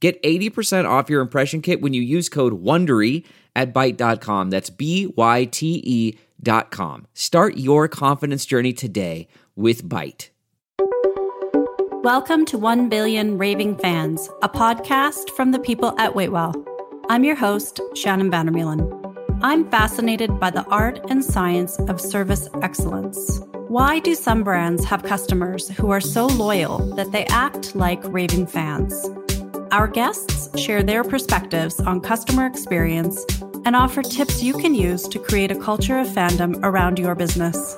Get 80% off your impression kit when you use code WONDERY at Byte.com. That's B-Y-T-E dot com. Start your confidence journey today with Byte. Welcome to 1 Billion Raving Fans, a podcast from the people at Waitwell. I'm your host, Shannon Vandermeulen. I'm fascinated by the art and science of service excellence. Why do some brands have customers who are so loyal that they act like raving fans? Our guests share their perspectives on customer experience and offer tips you can use to create a culture of fandom around your business.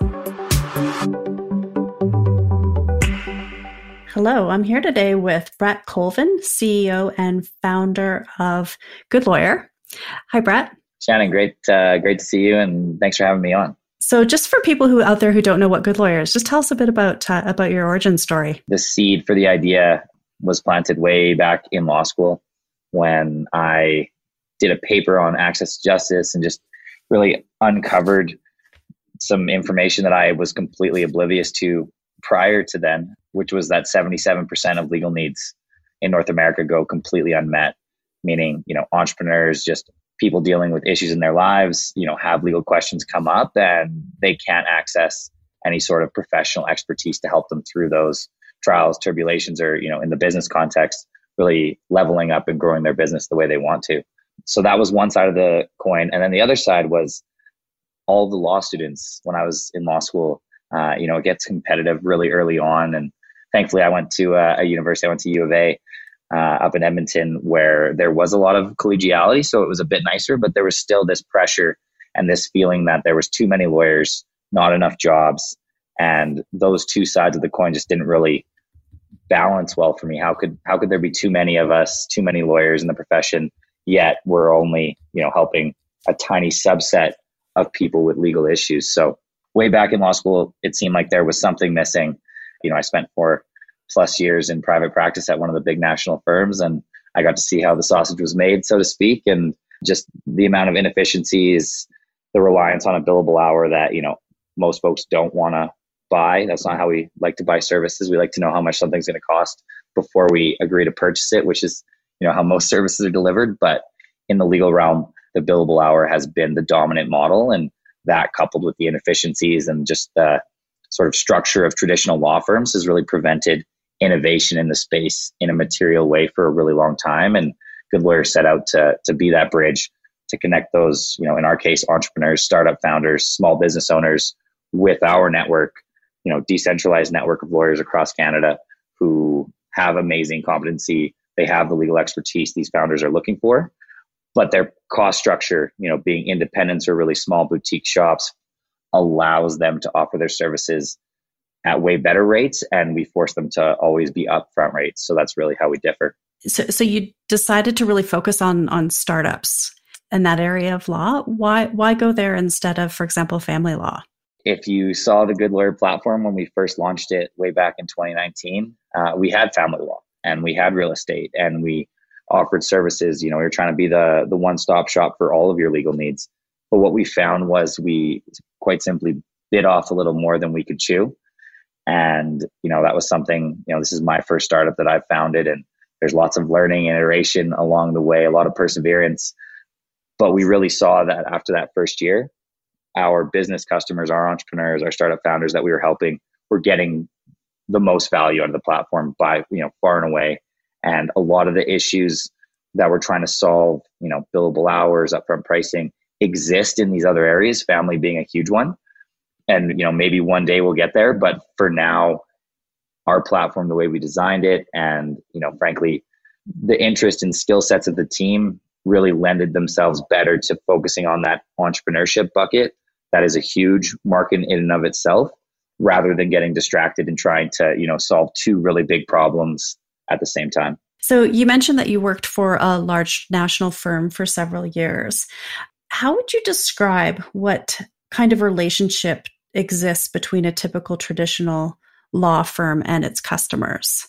Hello, I'm here today with Brett Colvin, CEO and founder of Good Lawyer. Hi, Brett. Shannon, great, uh, great to see you, and thanks for having me on. So, just for people who out there who don't know what Good Lawyer is, just tell us a bit about uh, about your origin story. The seed for the idea was planted way back in law school when I did a paper on access to justice and just really uncovered some information that I was completely oblivious to prior to then, which was that 77% of legal needs in North America go completely unmet, meaning, you know, entrepreneurs, just people dealing with issues in their lives, you know, have legal questions come up and they can't access any sort of professional expertise to help them through those trials, tribulations, or, you know, in the business context, really leveling up and growing their business the way they want to. So that was one side of the coin. And then the other side was all the law students when I was in law school. Uh, you know, it gets competitive really early on. And thankfully, I went to a, a university, I went to U of A. Uh, up in Edmonton, where there was a lot of collegiality, so it was a bit nicer, but there was still this pressure and this feeling that there was too many lawyers, not enough jobs, and those two sides of the coin just didn't really balance well for me. How could how could there be too many of us, too many lawyers in the profession, yet we're only you know helping a tiny subset of people with legal issues. So way back in law school, it seemed like there was something missing. You know, I spent four plus years in private practice at one of the big national firms, and I got to see how the sausage was made, so to speak, and just the amount of inefficiencies, the reliance on a billable hour that you know most folks don't want to buy. That's not how we like to buy services. We like to know how much something's going to cost before we agree to purchase it, which is, you know, how most services are delivered. But in the legal realm, the billable hour has been the dominant model. And that coupled with the inefficiencies and just the sort of structure of traditional law firms has really prevented innovation in the space in a material way for a really long time. And Good Lawyers set out to, to be that bridge to connect those, you know, in our case, entrepreneurs, startup founders, small business owners with our network you know decentralized network of lawyers across Canada who have amazing competency. They have the legal expertise these founders are looking for, but their cost structure, you know, being independents or really small boutique shops, allows them to offer their services at way better rates, and we force them to always be upfront rates. So that's really how we differ. So, so you decided to really focus on on startups in that area of law. Why why go there instead of, for example, family law? If you saw the Good Lawyer platform when we first launched it way back in 2019, uh, we had family law and we had real estate and we offered services. You know, we were trying to be the the one stop shop for all of your legal needs. But what we found was we quite simply bit off a little more than we could chew. And you know, that was something. You know, this is my first startup that I've founded, and there's lots of learning and iteration along the way, a lot of perseverance. But we really saw that after that first year, our business customers, our entrepreneurs, our startup founders that we were helping were getting the most value out of the platform by you know far and away. And a lot of the issues that we're trying to solve, you know, billable hours, upfront pricing, exist in these other areas. Family being a huge one, and you know maybe one day we'll get there. But for now, our platform, the way we designed it, and you know, frankly, the interest and skill sets of the team really lended themselves better to focusing on that entrepreneurship bucket that is a huge market in and of itself rather than getting distracted and trying to you know solve two really big problems at the same time So you mentioned that you worked for a large national firm for several years. How would you describe what kind of relationship exists between a typical traditional law firm and its customers?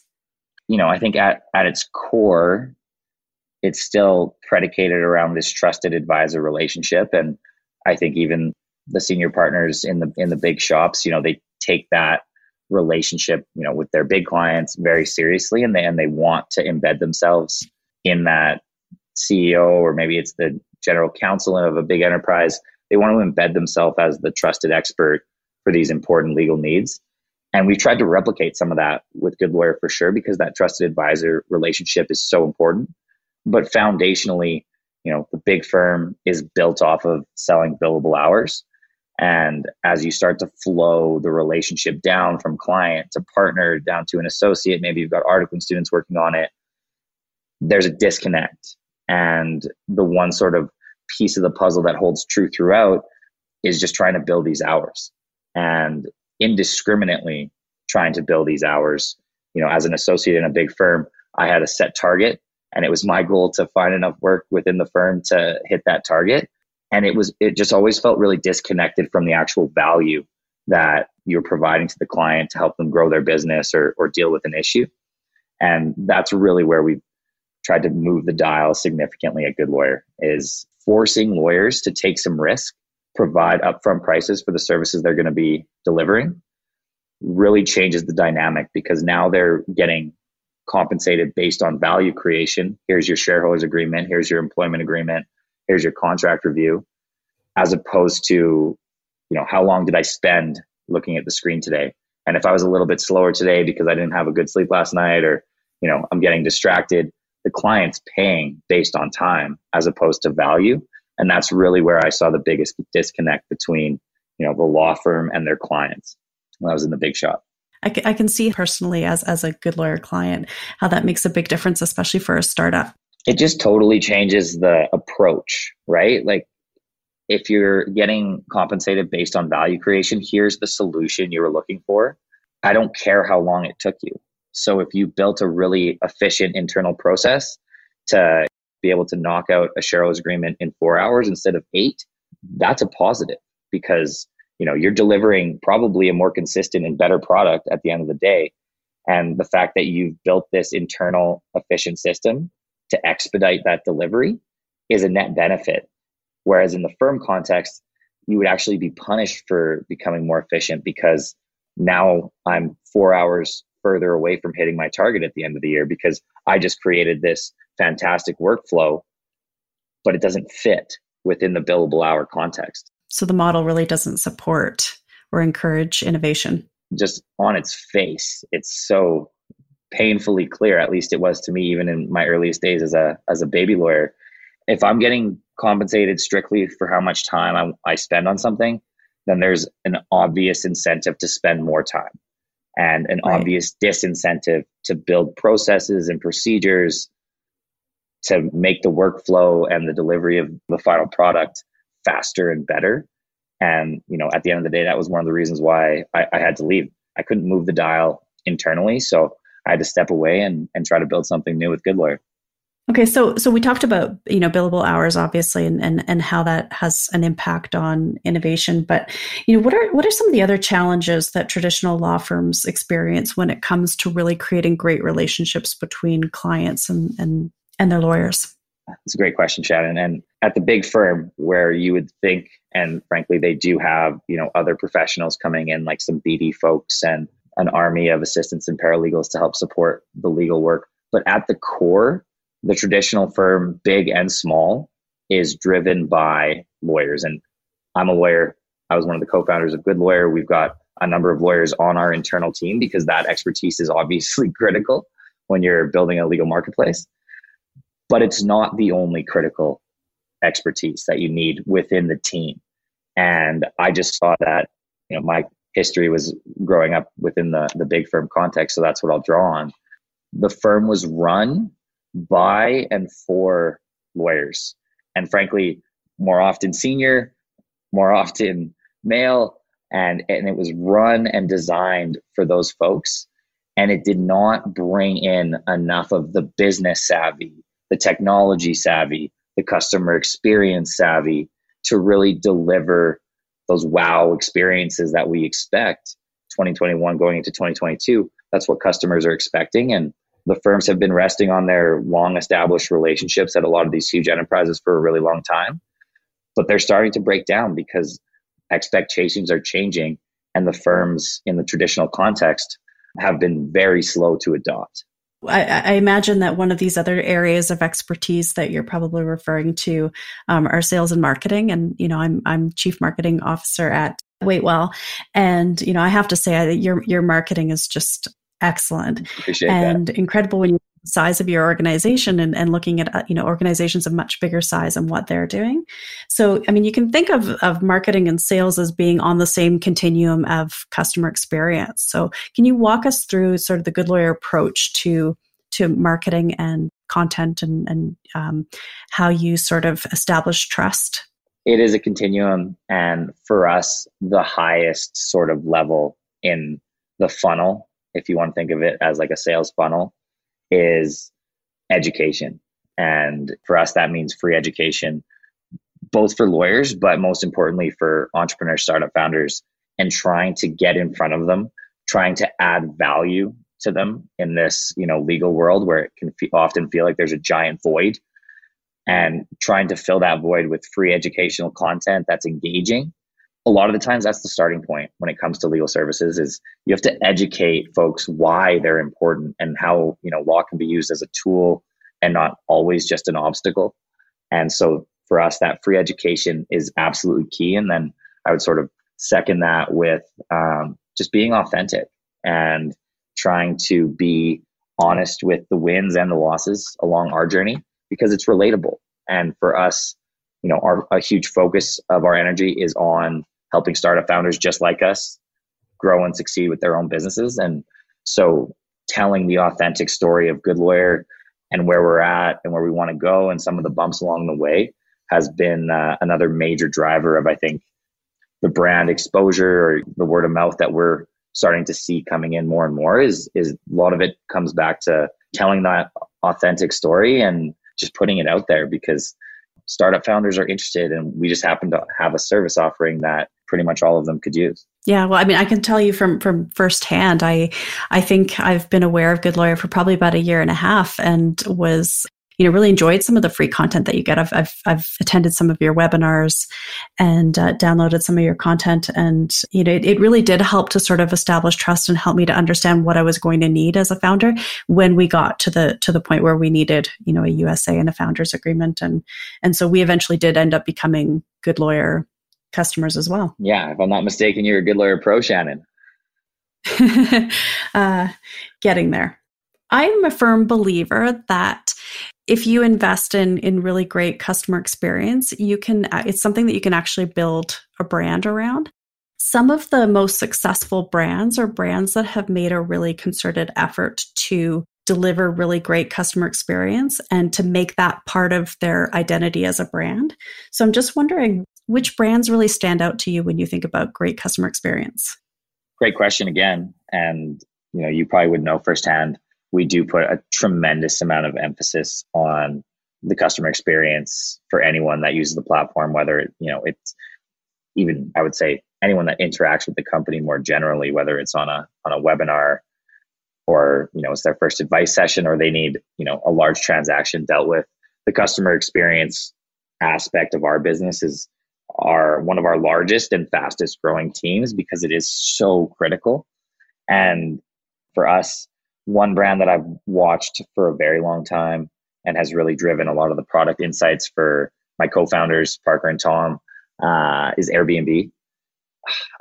You know, I think at, at its core, it's still predicated around this trusted advisor relationship. And I think even the senior partners in the in the big shops, you know, they take that relationship, you know, with their big clients very seriously and they and they want to embed themselves in that CEO or maybe it's the general counsel of a big enterprise. They want to embed themselves as the trusted expert for these important legal needs. And we've tried to replicate some of that with Good Lawyer for sure, because that trusted advisor relationship is so important. But foundationally, you know, the big firm is built off of selling billable hours. And as you start to flow the relationship down from client to partner down to an associate, maybe you've got articling students working on it, there's a disconnect. And the one sort of piece of the puzzle that holds true throughout is just trying to build these hours and indiscriminately trying to build these hours. You know, as an associate in a big firm, I had a set target and it was my goal to find enough work within the firm to hit that target and it was it just always felt really disconnected from the actual value that you're providing to the client to help them grow their business or, or deal with an issue and that's really where we've tried to move the dial significantly at good lawyer is forcing lawyers to take some risk provide upfront prices for the services they're going to be delivering really changes the dynamic because now they're getting compensated based on value creation. Here's your shareholders agreement. Here's your employment agreement. Here's your contract review, as opposed to, you know, how long did I spend looking at the screen today? And if I was a little bit slower today because I didn't have a good sleep last night or, you know, I'm getting distracted, the client's paying based on time as opposed to value. And that's really where I saw the biggest disconnect between, you know, the law firm and their clients when I was in the big shop. I, can see personally as as a good lawyer client how that makes a big difference, especially for a startup. It just totally changes the approach, right? Like if you're getting compensated based on value creation, here's the solution you were looking for. I don't care how long it took you. So if you built a really efficient internal process to be able to knock out a shareholders agreement in four hours instead of eight, that's a positive because you know you're delivering probably a more consistent and better product at the end of the day and the fact that you've built this internal efficient system to expedite that delivery is a net benefit whereas in the firm context you would actually be punished for becoming more efficient because now i'm four hours further away from hitting my target at the end of the year because i just created this fantastic workflow but it doesn't fit within the billable hour context so the model really doesn't support or encourage innovation. Just on its face, it's so painfully clear, at least it was to me, even in my earliest days as a as a baby lawyer. If I'm getting compensated strictly for how much time I, I spend on something, then there's an obvious incentive to spend more time and an right. obvious disincentive to build processes and procedures to make the workflow and the delivery of the final product faster and better. And, you know, at the end of the day, that was one of the reasons why I, I had to leave. I couldn't move the dial internally. So I had to step away and, and try to build something new with Good Lawyer. Okay, so so we talked about you know billable hours obviously and, and and how that has an impact on innovation, but you know what are what are some of the other challenges that traditional law firms experience when it comes to really creating great relationships between clients and and and their lawyers? It's a great question, Shannon. And at the big firm where you would think, and frankly, they do have, you know, other professionals coming in, like some BD folks and an army of assistants and paralegals to help support the legal work. But at the core, the traditional firm, big and small, is driven by lawyers. And I'm a lawyer. I was one of the co-founders of Good Lawyer. We've got a number of lawyers on our internal team because that expertise is obviously critical when you're building a legal marketplace but it's not the only critical expertise that you need within the team. And I just saw that, you know, my history was growing up within the, the big firm context. So that's what I'll draw on. The firm was run by and for lawyers. And frankly, more often senior, more often male. And, and it was run and designed for those folks. and it did not bring in enough of the business savvy, the technology savvy, the customer experience savvy to really deliver those wow experiences that we expect 2021 going into 2022 that's what customers are expecting and the firms have been resting on their long established relationships at a lot of these huge enterprises for a really long time. But they're starting to break down because expectations are changing and the firms in the traditional context have been very slow to adopt I, I, imagine that one of these other areas of expertise that you're probably referring to um, are sales and marketing. And you know, I'm I'm chief marketing officer at Waitwell, and you know, I have to say that your your marketing is just excellent Appreciate and that. incredible when you size of your organization and, and looking at uh, you know organizations of much bigger size and what they're doing. So i mean you can think of, of marketing and sales as being on the same continuum of customer experience. So can you walk us through sort of the good lawyer approach to to marketing and content and, and um, how you sort of establish trust? It is a continuum and for us the highest sort of level in the funnel if you want to think of it as like a sales funnel is education. And for us, that means free education, both for lawyers, but most importantly for entrepreneur startup founders and trying to get in front of them, trying to add value to them in this, you know, legal world where it can often feel like there's a giant void and trying to fill that void with free educational content that's engaging a lot of the times that's the starting point when it comes to legal services is you have to educate folks why they're important and how you know law can be used as a tool and not always just an obstacle. And so for us that free education is absolutely key. And then i would sort of second that with um, just being authentic and trying to be honest with the wins and the losses along our journey because it's relatable. And for us you know our a huge focus of our energy is on helping startup founders just like us grow and succeed with their own businesses. And so telling the authentic story of Good Lawyer and where we're at and where we want to go and some of the bumps along the way has been uh, another major driver of, I think, the brand exposure or the word of mouth that we're starting to see coming in more and more is is a lot of it comes back to telling that authentic story and just putting it out there because startup founders are interested and we just happen to have a service offering that pretty much all of them could use. Yeah, well, I mean, I can tell you from from firsthand. I I think I've been aware of Good Lawyer for probably about a year and a half, and was you know really enjoyed some of the free content that you get. I've I've, I've attended some of your webinars and uh, downloaded some of your content, and you know it, it really did help to sort of establish trust and help me to understand what I was going to need as a founder when we got to the to the point where we needed you know a USA and a founders agreement, and and so we eventually did end up becoming Good Lawyer customers as well. Yeah, if I'm not mistaken, you're a good lawyer pro, Shannon. uh, getting there. I'm a firm believer that if you invest in in really great customer experience, you can uh, it's something that you can actually build a brand around. Some of the most successful brands are brands that have made a really concerted effort to deliver really great customer experience and to make that part of their identity as a brand. So I'm just wondering which brands really stand out to you when you think about great customer experience? Great question again. And you know, you probably would know firsthand, we do put a tremendous amount of emphasis on the customer experience for anyone that uses the platform, whether you know it's even I would say anyone that interacts with the company more generally, whether it's on a on a webinar or you know it's their first advice session or they need you know a large transaction dealt with. The customer experience aspect of our business is are one of our largest and fastest growing teams because it is so critical. And for us, one brand that I've watched for a very long time and has really driven a lot of the product insights for my co-founders Parker and Tom uh, is Airbnb.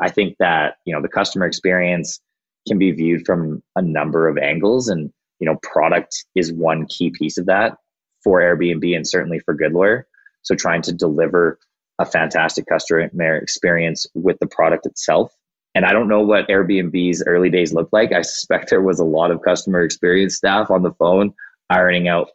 I think that you know the customer experience can be viewed from a number of angles, and you know product is one key piece of that for Airbnb and certainly for Good Lawyer. So trying to deliver a fantastic customer experience with the product itself. And I don't know what Airbnb's early days looked like. I suspect there was a lot of customer experience staff on the phone ironing out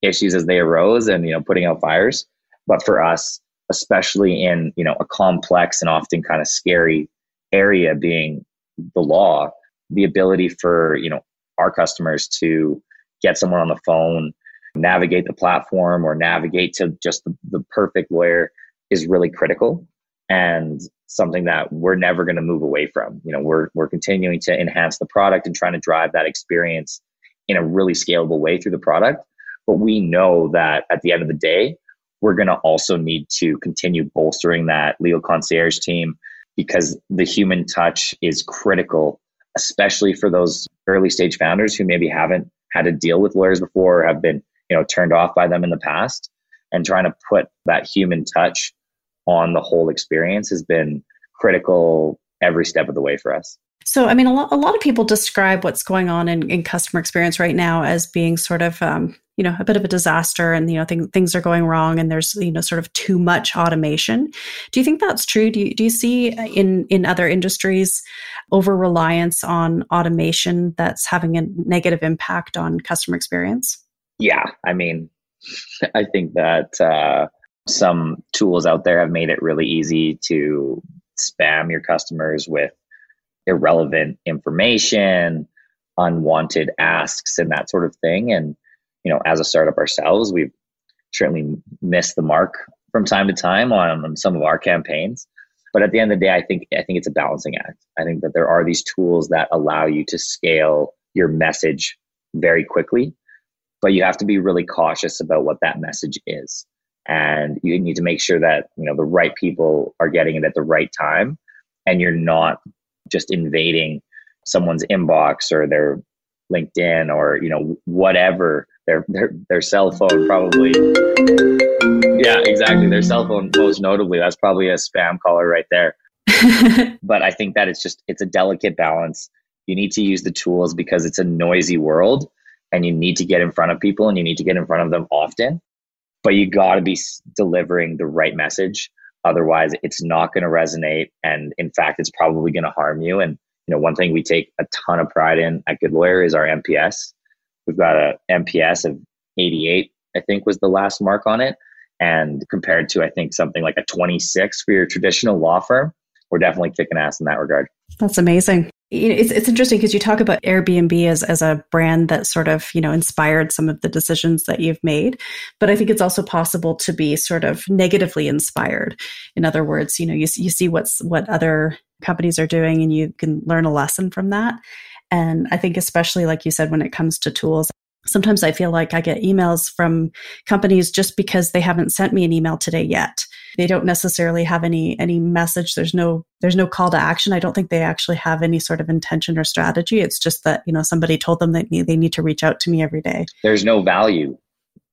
issues as they arose and you know putting out fires. But for us, especially in you know a complex and often kind of scary area being the law, the ability for you know our customers to get someone on the phone, navigate the platform, or navigate to just the, the perfect lawyer is really critical and something that we're never going to move away from. You know, we're we're continuing to enhance the product and trying to drive that experience in a really scalable way through the product. But we know that at the end of the day, we're going to also need to continue bolstering that legal concierge team because the human touch is critical, especially for those early stage founders who maybe haven't had to deal with lawyers before or have been, you know, turned off by them in the past. And trying to put that human touch on the whole experience has been critical every step of the way for us. So, I mean, a lot, a lot of people describe what's going on in, in customer experience right now as being sort of, um, you know, a bit of a disaster and, you know, th- things are going wrong and there's, you know, sort of too much automation. Do you think that's true? Do you, do you see in, in other industries over reliance on automation that's having a negative impact on customer experience? Yeah. I mean, I think that, uh, some tools out there have made it really easy to spam your customers with irrelevant information, unwanted asks, and that sort of thing. And, you know, as a startup ourselves, we've certainly missed the mark from time to time on, on some of our campaigns. But at the end of the day, I think I think it's a balancing act. I think that there are these tools that allow you to scale your message very quickly, but you have to be really cautious about what that message is and you need to make sure that you know the right people are getting it at the right time and you're not just invading someone's inbox or their linkedin or you know whatever their their, their cell phone probably. Yeah exactly. Their cell phone most notably. That's probably a spam caller right there. But i think that it's just it's a delicate balance. You need to use the tools because it's a noisy world and you need to get in front of people and you need to get in front of them often but you got to be delivering the right message. Otherwise, it's not going to resonate. And in fact, it's probably going to harm you. And, you know, one thing we take a ton of pride in at Good Lawyer is our NPS We've got a NPS of 88, I think was the last mark on it. And compared to, I think, something like a 26 for your traditional law firm, we're definitely kicking ass in that regard. That's amazing it's it's interesting because you talk about Airbnb as as a brand that sort of you know inspired some of the decisions that you've made, but I think it's also possible to be sort of negatively inspired. In other words, you know you you see what's what other companies are doing and you can learn a lesson from that. And I think especially like you said when it comes to tools, sometimes I feel like I get emails from companies just because they haven't sent me an email today yet. They don't necessarily have any any message. There's no there's no call to action. I don't think they actually have any sort of intention or strategy. It's just that, you know, somebody told them that they need to reach out to me every day. There's no value,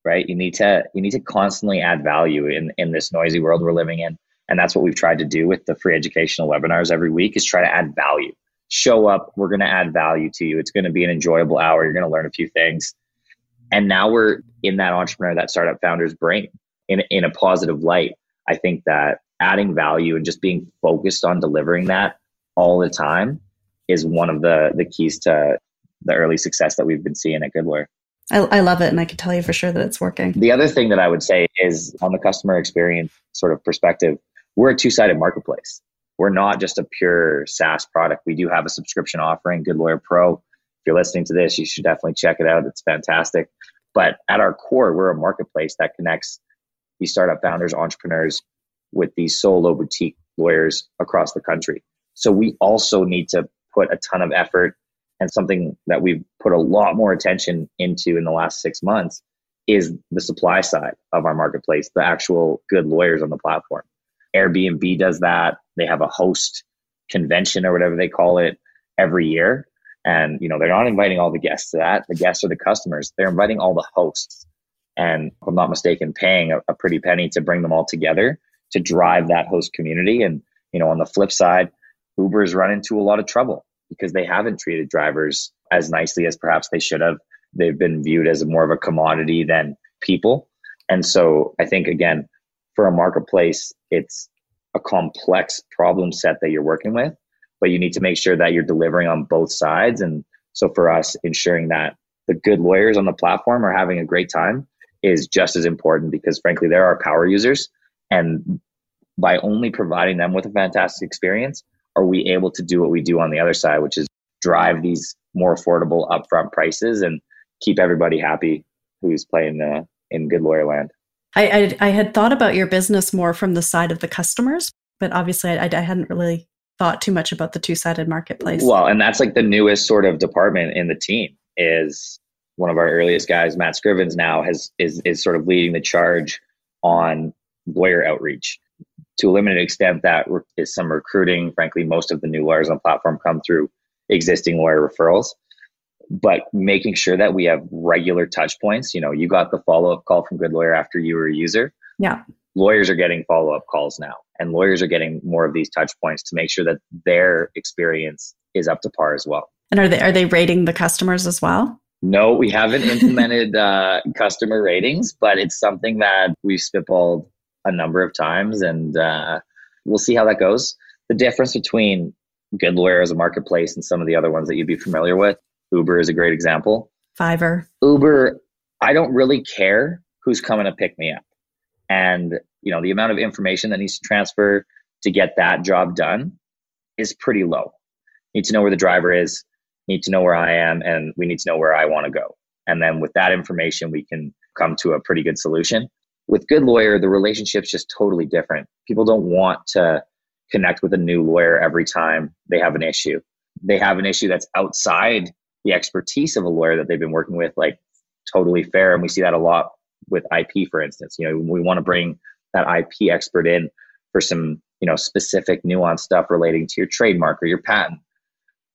right? You need to you need to constantly add value in in this noisy world we're living in. And that's what we've tried to do with the free educational webinars every week is try to add value. Show up, we're going to add value to you. It's going to be an enjoyable hour. You're going to learn a few things and now we're in that entrepreneur, that startup founder's brain in, in a positive light. I think that adding value and just being focused on delivering that all the time is one of the, the keys to the early success that we've been seeing at Good Lawyer. I, I love it. And I can tell you for sure that it's working. The other thing that I would say is on the customer experience sort of perspective, we're a two sided marketplace. We're not just a pure SaaS product. We do have a subscription offering, Good Lawyer Pro, you're listening to this, you should definitely check it out. It's fantastic. But at our core, we're a marketplace that connects these startup founders, entrepreneurs with these solo boutique lawyers across the country. So we also need to put a ton of effort and something that we've put a lot more attention into in the last six months is the supply side of our marketplace, the actual good lawyers on the platform. Airbnb does that. They have a host convention or whatever they call it every year. And, you know, they're not inviting all the guests to that. The guests are the customers. They're inviting all the hosts. And if I'm not mistaken, paying a, a pretty penny to bring them all together to drive that host community. And, you know, on the flip side, Uber's run into a lot of trouble because they haven't treated drivers as nicely as perhaps they should have. They've been viewed as more of a commodity than people. And so I think, again, for a marketplace, it's a complex problem set that you're working with but you need to make sure that you're delivering on both sides. And so for us, ensuring that the good lawyers on the platform are having a great time is just as important because frankly, there are our power users. And by only providing them with a fantastic experience, are we able to do what we do on the other side, which is drive these more affordable upfront prices and keep everybody happy who's playing uh, in good lawyer land. I, I, I had thought about your business more from the side of the customers, but obviously I, I hadn't really thought too much about the two sided marketplace. Well, and that's like the newest sort of department in the team is one of our earliest guys, Matt Scrivens, now has is is sort of leading the charge on lawyer outreach. To a limited extent, that is some recruiting. Frankly, most of the new lawyers on platform come through existing lawyer referrals but making sure that we have regular touch points. You know, you got the follow up call from Good Lawyer after you were a user. Yeah. Lawyers are getting follow up calls now, and lawyers are getting more of these touch points to make sure that their experience is up to par as well. And are they are they rating the customers as well? No, we haven't implemented uh, customer ratings, but it's something that we've spitballed a number of times, and uh, we'll see how that goes. The difference between Good Lawyer as a marketplace and some of the other ones that you'd be familiar with Uber is a great example. Fiverr. Uber, I don't really care who's coming to pick me up. And, you know, the amount of information that needs to transfer to get that job done is pretty low. Need to know where the driver is, need to know where I am, and we need to know where I want to go. And then with that information, we can come to a pretty good solution. With Good Lawyer, the relationship's just totally different. People don't want to connect with a new lawyer every time they have an issue. They have an issue that's outside the expertise of a lawyer that they've been working with like totally fair and we see that a lot with ip for instance you know we want to bring that ip expert in for some you know specific nuanced stuff relating to your trademark or your patent.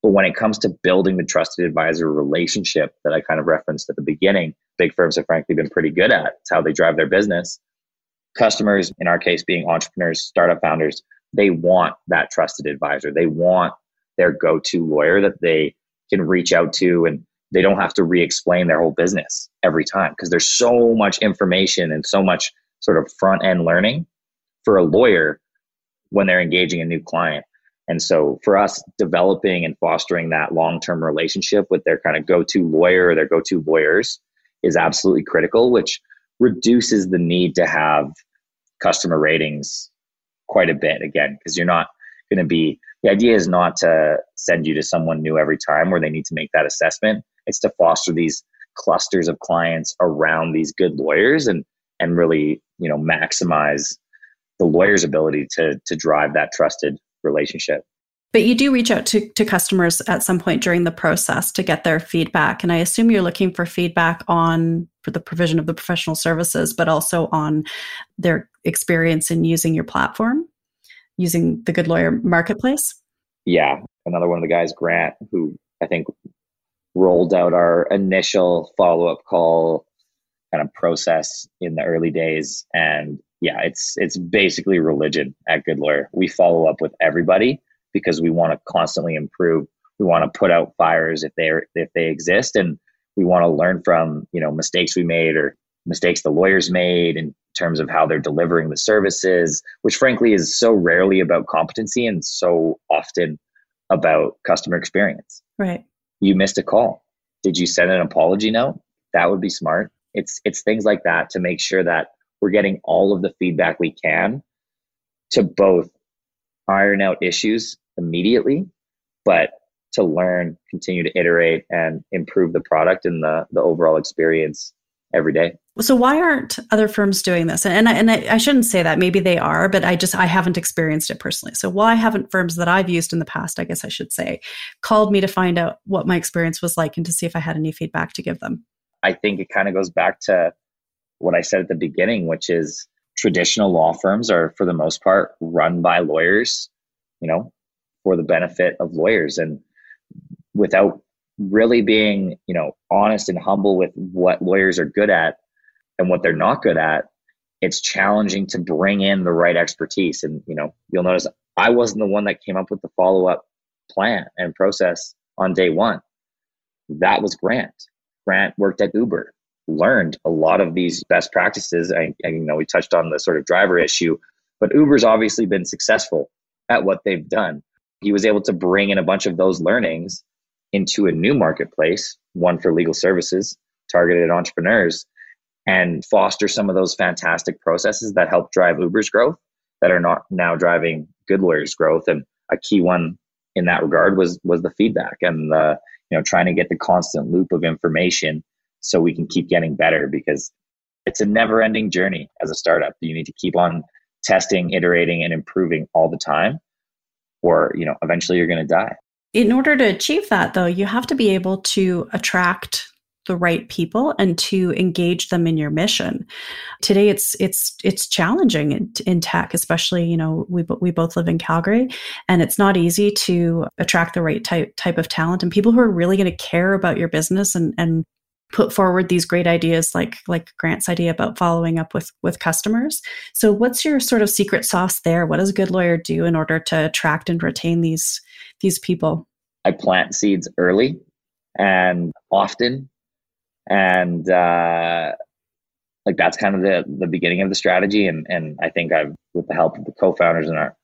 But when it comes to building the trusted advisor relationship that i kind of referenced at the beginning big firms have frankly been pretty good at it's how they drive their business. Customers in our case being entrepreneurs startup founders they want that trusted advisor. They want their go-to lawyer that they can reach out to and they don't have to re-explain their whole business every time because there's so much information and so much sort of front end learning for a lawyer when they're engaging a new client and so for us developing and fostering that long-term relationship with their kind of go-to lawyer or their go-to lawyers is absolutely critical which reduces the need to have customer ratings quite a bit again because you're not going to be the idea is not to send you to someone new every time where they need to make that assessment. It's to foster these clusters of clients around these good lawyers and and really you know maximize the lawyer's ability to to drive that trusted relationship. But you do reach out to, to customers at some point during the process to get their feedback. And I assume you're looking for feedback on for the provision of the professional services, but also on their experience in using your platform using the Good Lawyer Marketplace? Yeah, another one of the guys, Grant, who I think rolled out our initial follow up call kind of process in the early days, and yeah, it's it's basically religion at Good Lawyer. We follow up with everybody because we want to constantly improve. We want to put out fires if they if they exist, and we want to learn from you know mistakes we made or mistakes the lawyers made in terms of how they're delivering the services, which frankly is so rarely about competency and so often about customer experience. Right. You missed a call. Did you send an apology note? That would be smart. It's it's things like that to make sure that we're getting all of the feedback we can to both iron out issues immediately, but to learn, continue to iterate and improve the product and the the overall experience every day. So why aren't other firms doing this? And I, and I, I, shouldn't say that. Maybe they are, but I just I haven't experienced it personally. So why haven't firms that I've used in the past, I guess I should say, called me to find out what my experience was like and to see if I had any feedback to give them? I think it kind of goes back to what I said at the beginning, which is traditional law firms are for the most part run by lawyers, you know, for the benefit of lawyers and without really being, you know, honest and humble with what lawyers are good at and what they're not good at, it's challenging to bring in the right expertise. And, you know, you'll notice I wasn't the one that came up with the follow up plan and process on day one. That was Grant. Grant worked at Uber, learned a lot of these best practices. I, I you know, we touched on the sort of driver issue, but Uber's obviously been successful at what they've done. He was able to bring in a bunch of those learnings into a new marketplace, one for legal services targeted entrepreneurs, and foster some of those fantastic processes that help drive Uber's growth that are not now driving Good Lawyers' growth. And a key one in that regard was was the feedback and the you know trying to get the constant loop of information so we can keep getting better because it's a never ending journey as a startup. You need to keep on testing iterating and improving all the time or you know eventually you're going to die. In order to achieve that though you have to be able to attract the right people and to engage them in your mission. Today, it's it's it's challenging in, in tech, especially you know we we both live in Calgary, and it's not easy to attract the right type type of talent and people who are really going to care about your business and and put forward these great ideas like like grant's idea about following up with with customers. So what's your sort of secret sauce there? What does a good lawyer do in order to attract and retain these these people? I plant seeds early and often and uh, like that's kind of the the beginning of the strategy. And and i think i've with the help of the co-founders and our,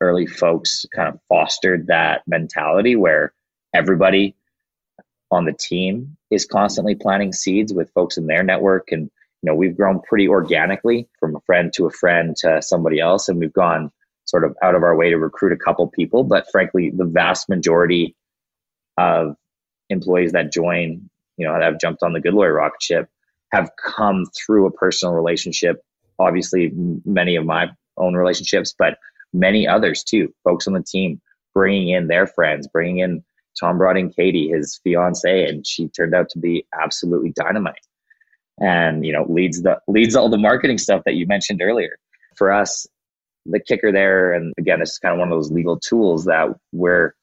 early folks kind of fostered that mentality where everybody on the team is constantly planting seeds with folks in their network. And you know we've grown pretty organically from a friend to a friend to somebody else. And we've gone sort of out of our way to recruit a couple people. But frankly the vast majority of employees that join you know, that have jumped on the Good Lawyer rocket ship have come through a personal relationship. Obviously, many of my own relationships, but many others too. Folks on the team bringing in their friends, bringing in Tom brought in Katie, his fiance, and she turned out to be absolutely dynamite. And you know, leads the leads all the marketing stuff that you mentioned earlier. For us, the kicker there, and again, this is kind of one of those legal tools that we're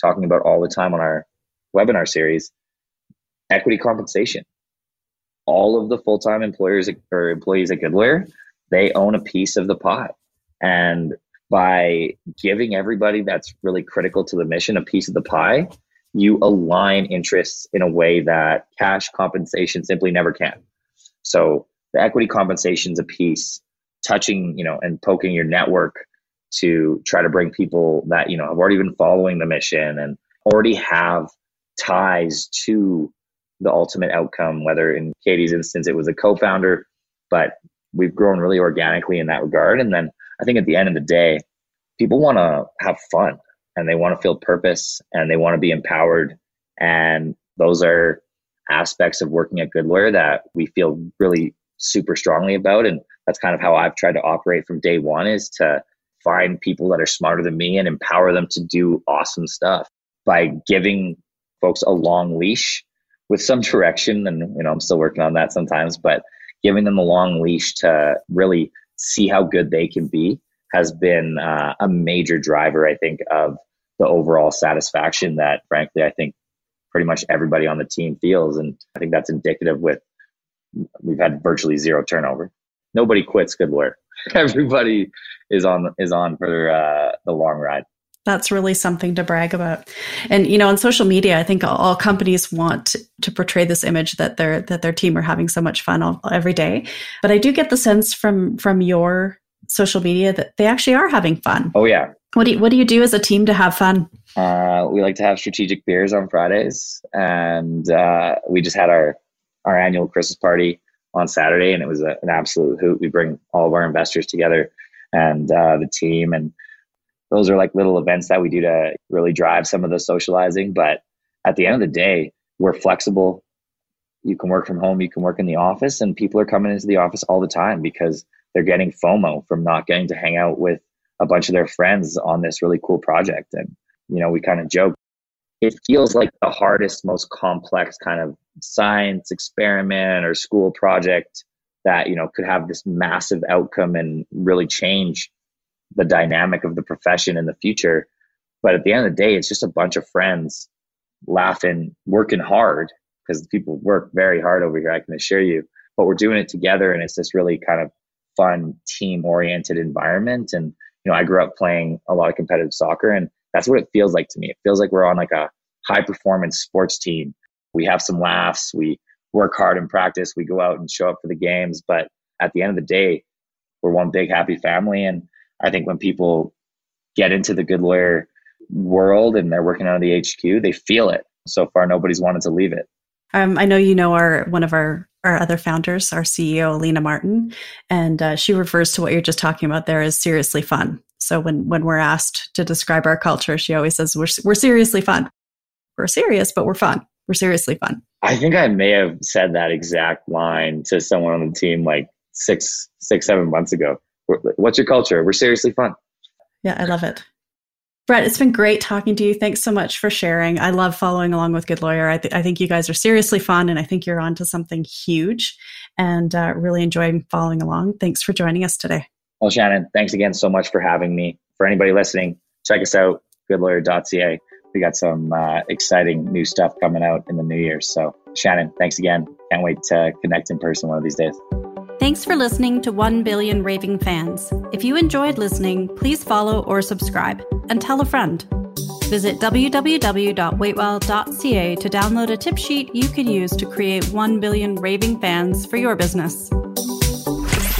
talking about all the time on our webinar series equity compensation. All of the full time employers or employees at Good Lawyer, they own a piece of the pie. And by giving everybody that's really critical to the mission a piece of the pie, you align interests in a way that cash compensation simply never can. So the equity compensation is a piece touching, you know, and poking your network to try to bring people that, you know, have already been following the mission and already have ties to the ultimate outcome, whether in Katie's instance it was a co founder, but we've grown really organically in that regard. And then I think at the end of the day, people want to have fun and they want to feel purpose and they want to be empowered. And those are aspects of working at Good Lawyer that we feel really super strongly about. And that's kind of how I've tried to operate from day one is to find people that are smarter than me and empower them to do awesome stuff by giving folks a long leash with some direction and you know i'm still working on that sometimes but giving them a long leash to really see how good they can be has been uh, a major driver i think of the overall satisfaction that frankly i think pretty much everybody on the team feels and i think that's indicative with we've had virtually zero turnover. Nobody quits good lawyer everybody is on is on for uh, the long ride that's really something to brag about. And you know, on social media, I think all, all companies want to portray this image that their that their team are having so much fun all, every day. But I do get the sense from from your social media that they actually are having fun. Oh yeah. What do you, what do you do as a team to have fun? Uh, we like to have strategic beers on Fridays, and uh, we just had our our annual Christmas party on Saturday, and it was a, an absolute hoot. We bring all of our investors together and uh, the team, and those are like little events that we do to really drive some of the socializing. But at the end of the day, we're flexible. You can work from home, you can work in the office, and people are coming into the office all the time because they're getting FOMO from not getting to hang out with a bunch of their friends on this really cool project. And, you know, we kind of joke. It feels like the hardest, most complex kind of science experiment or school project that, you know, could have this massive outcome and really change the dynamic of the profession in the future. But at the end of the day, it's just a bunch of friends laughing, working hard because people work very hard over here. I can assure you. But we're doing it together, and it's this really kind of fun, team-oriented environment. And you know, I grew up playing a lot of competitive soccer, and that's what it feels like to me. It feels like we're on like a high-performance sports team. We have some laughs. We work hard in practice. We go out and show up for the games. But at the end of the day, we're one big happy family, and I think when people get into the good lawyer world and they're working out of the HQ, they feel it. So far, nobody's wanted to leave it. Um, I know you know our one of our our other founders, our CEO, Alina Martin, and uh, she refers to what you're just talking about there as seriously fun. So when when we're asked to describe our culture, she always says we're we're seriously fun. We're serious, but we're fun. We're seriously fun. I think I may have said that exact line to someone on the team like six, six, seven months ago. What's your culture? We're seriously fun. Yeah, I love it. Brett, it's been great talking to you. Thanks so much for sharing. I love following along with Goodlawyer. I, th- I think you guys are seriously fun, and I think you're onto something huge. And uh, really enjoying following along. Thanks for joining us today. Well, Shannon, thanks again so much for having me. For anybody listening, check us out, goodlawyer.ca. We got some uh, exciting new stuff coming out in the new year. So, Shannon, thanks again. Can't wait to connect in person one of these days. Thanks for listening to 1 Billion Raving Fans. If you enjoyed listening, please follow or subscribe and tell a friend. Visit www.waitwell.ca to download a tip sheet you can use to create 1 billion raving fans for your business.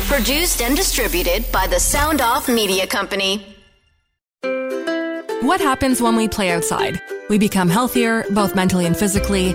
Produced and distributed by the Sound Off Media Company. What happens when we play outside? We become healthier, both mentally and physically.